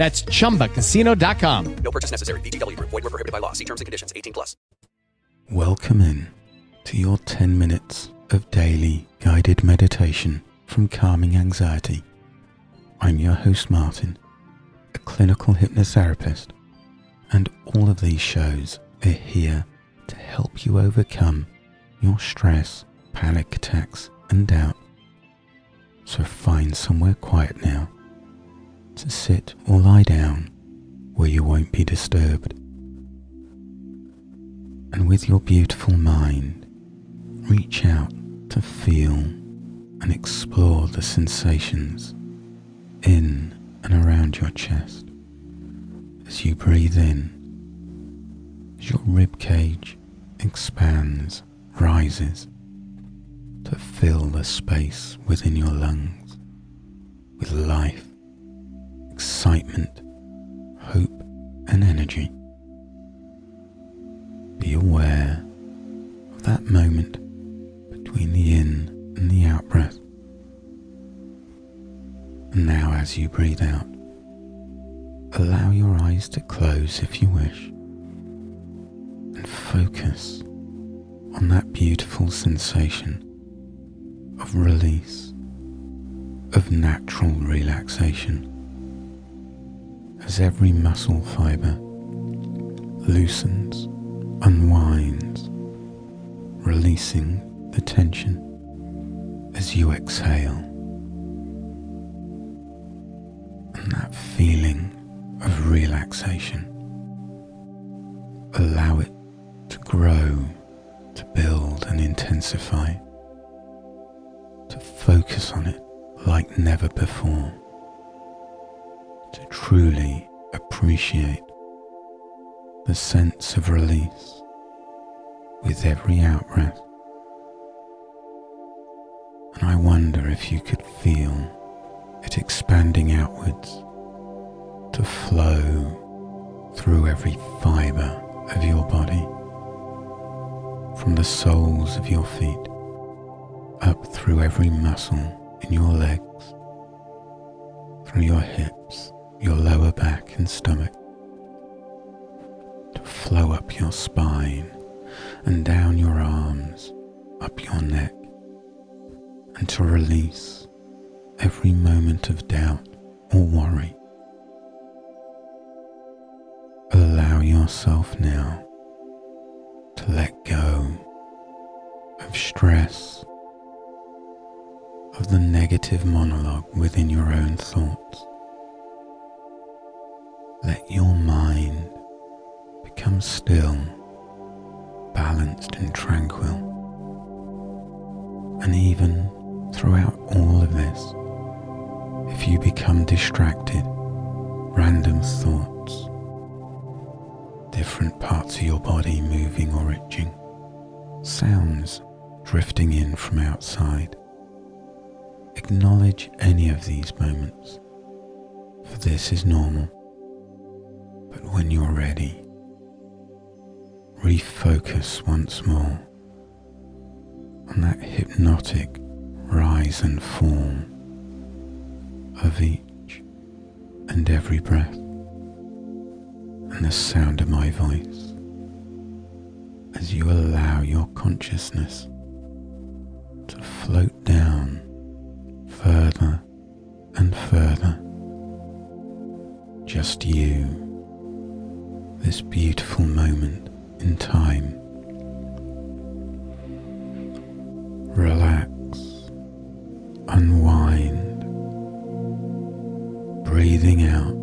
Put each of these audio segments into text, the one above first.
That's chumbacasino.com. No purchase necessary. VGW. Void were prohibited by law. See terms and conditions. 18 plus. Welcome in to your 10 minutes of daily guided meditation from Calming Anxiety. I'm your host, Martin, a clinical hypnotherapist, and all of these shows are here to help you overcome your stress, panic attacks, and doubt. So find somewhere quiet now to sit or lie down where you won't be disturbed. And with your beautiful mind, reach out to feel and explore the sensations in and around your chest as you breathe in, as your rib cage expands, rises to fill the space within your lungs with life excitement, hope, and energy. Be aware of that moment between the in and the out breath. And now, as you breathe out, allow your eyes to close if you wish and focus on that beautiful sensation of release, of natural relaxation as every muscle fiber loosens, unwinds, releasing the tension as you exhale. And that feeling of relaxation, allow it to grow, to build and intensify, to focus on it like never before truly appreciate the sense of release with every out breath. And I wonder if you could feel it expanding outwards to flow through every fiber of your body, from the soles of your feet up through every muscle in your legs, through your hips your lower back and stomach, to flow up your spine and down your arms, up your neck, and to release every moment of doubt or worry. Allow yourself now to let go of stress, of the negative monologue within your own thoughts. Let your mind become still, balanced and tranquil. And even throughout all of this, if you become distracted, random thoughts, different parts of your body moving or itching, sounds drifting in from outside, acknowledge any of these moments, for this is normal. But when you're ready, refocus once more on that hypnotic rise and fall of each and every breath and the sound of my voice as you allow your consciousness to float down further and further. Just you this beautiful moment in time. Relax, unwind, breathing out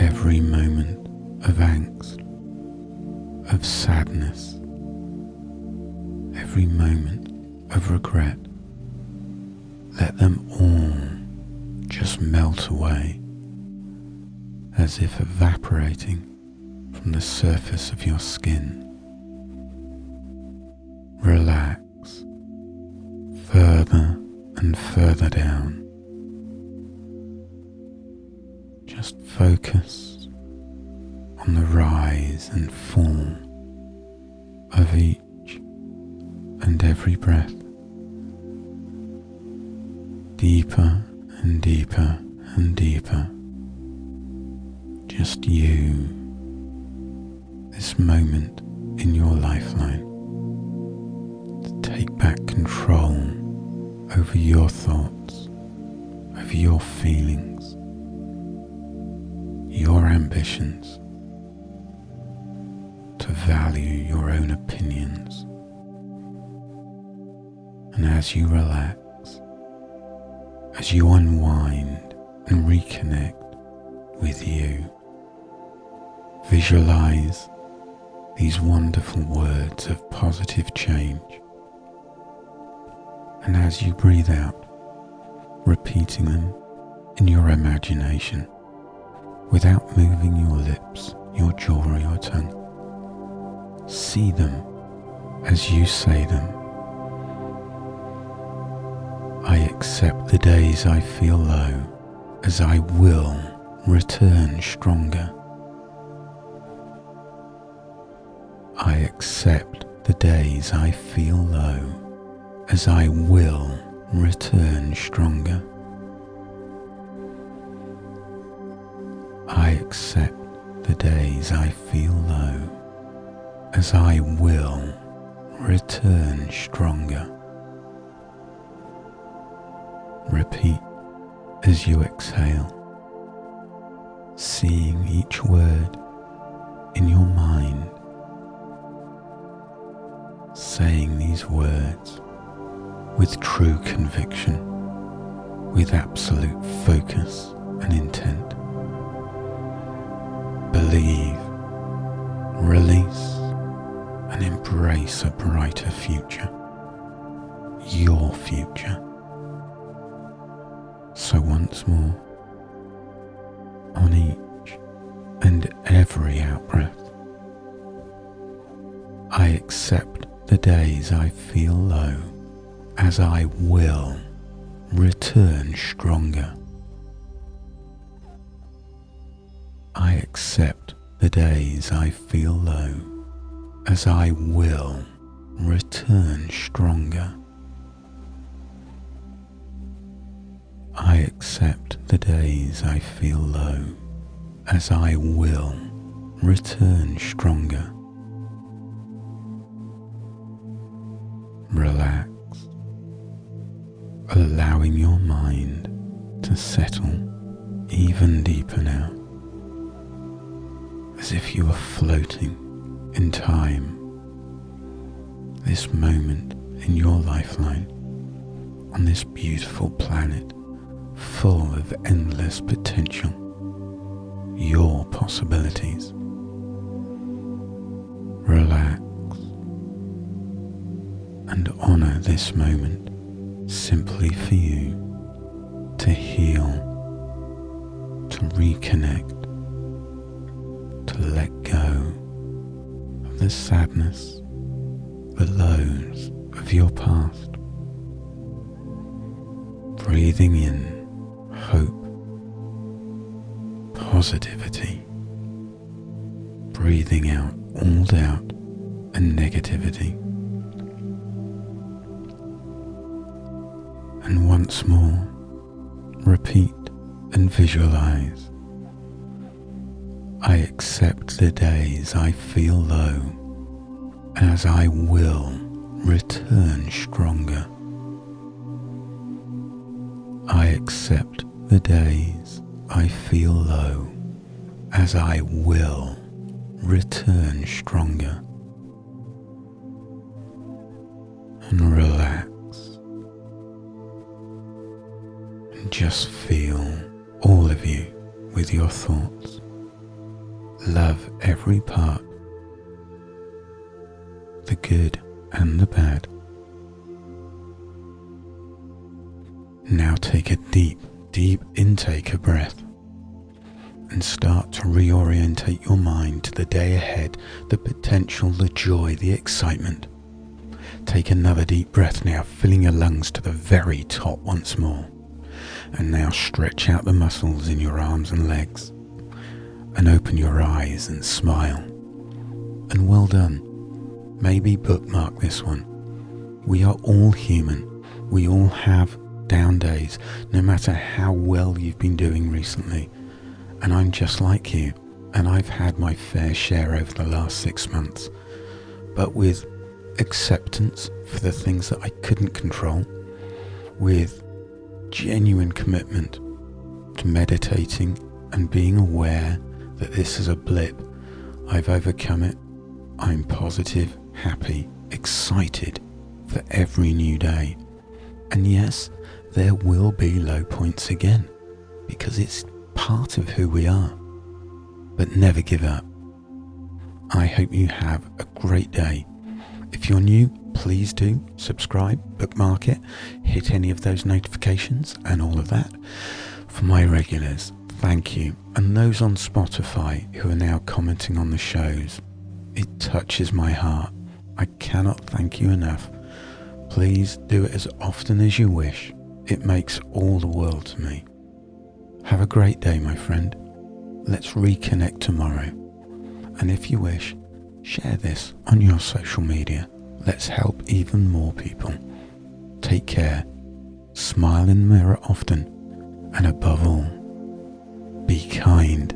every moment of angst, of sadness, every moment of regret. Let them all just melt away as if evaporating from the surface of your skin. Relax further and further down. Just focus on the rise and fall of each and every breath. Deeper and deeper and deeper. Just you, this moment in your lifeline. To take back control over your thoughts, over your feelings, your ambitions, to value your own opinions. And as you relax, as you unwind and reconnect with you, visualize these wonderful words of positive change. And as you breathe out, repeating them in your imagination without moving your lips, your jaw, or your tongue. See them as you say them. I accept the days I feel low as I will return stronger. I accept the days I feel low as I will return stronger. I accept the days I feel low as I will return stronger. Repeat as you exhale, seeing each word in your mind, saying these words with true conviction, with absolute focus and intent. Believe, release, and embrace a brighter future, your future. So once more, on each and every outbreath, I accept the days I feel low as I will return stronger. I accept the days I feel low as I will return stronger. I accept the days I feel low as I will return stronger. Relax, allowing your mind to settle even deeper now, as if you are floating in time. This moment in your lifeline on this beautiful planet full of endless potential, your possibilities. Relax and honor this moment simply for you to heal, to reconnect, to let go of the sadness, the lows of your past. Breathing in hope, positivity, breathing out all doubt and negativity. Once more, repeat and visualize. I accept the days I feel low as I will return stronger. I accept the days I feel low as I will return stronger. And relax. And just feel all of you with your thoughts. Love every part the good and the bad. Now take a deep, deep intake of breath and start to reorientate your mind to the day ahead, the potential, the joy, the excitement. Take another deep breath now, filling your lungs to the very top once more. And now stretch out the muscles in your arms and legs. And open your eyes and smile. And well done. Maybe bookmark this one. We are all human. We all have down days, no matter how well you've been doing recently. And I'm just like you, and I've had my fair share over the last six months. But with acceptance for the things that I couldn't control, with genuine commitment to meditating and being aware that this is a blip. I've overcome it. I'm positive, happy, excited for every new day. And yes, there will be low points again because it's part of who we are. But never give up. I hope you have a great day if you're new, please do subscribe, bookmark it, hit any of those notifications and all of that. For my regulars, thank you. And those on Spotify who are now commenting on the shows, it touches my heart. I cannot thank you enough. Please do it as often as you wish. It makes all the world to me. Have a great day, my friend. Let's reconnect tomorrow. And if you wish, Share this on your social media. Let's help even more people. Take care. Smile in the mirror often. And above all, be kind.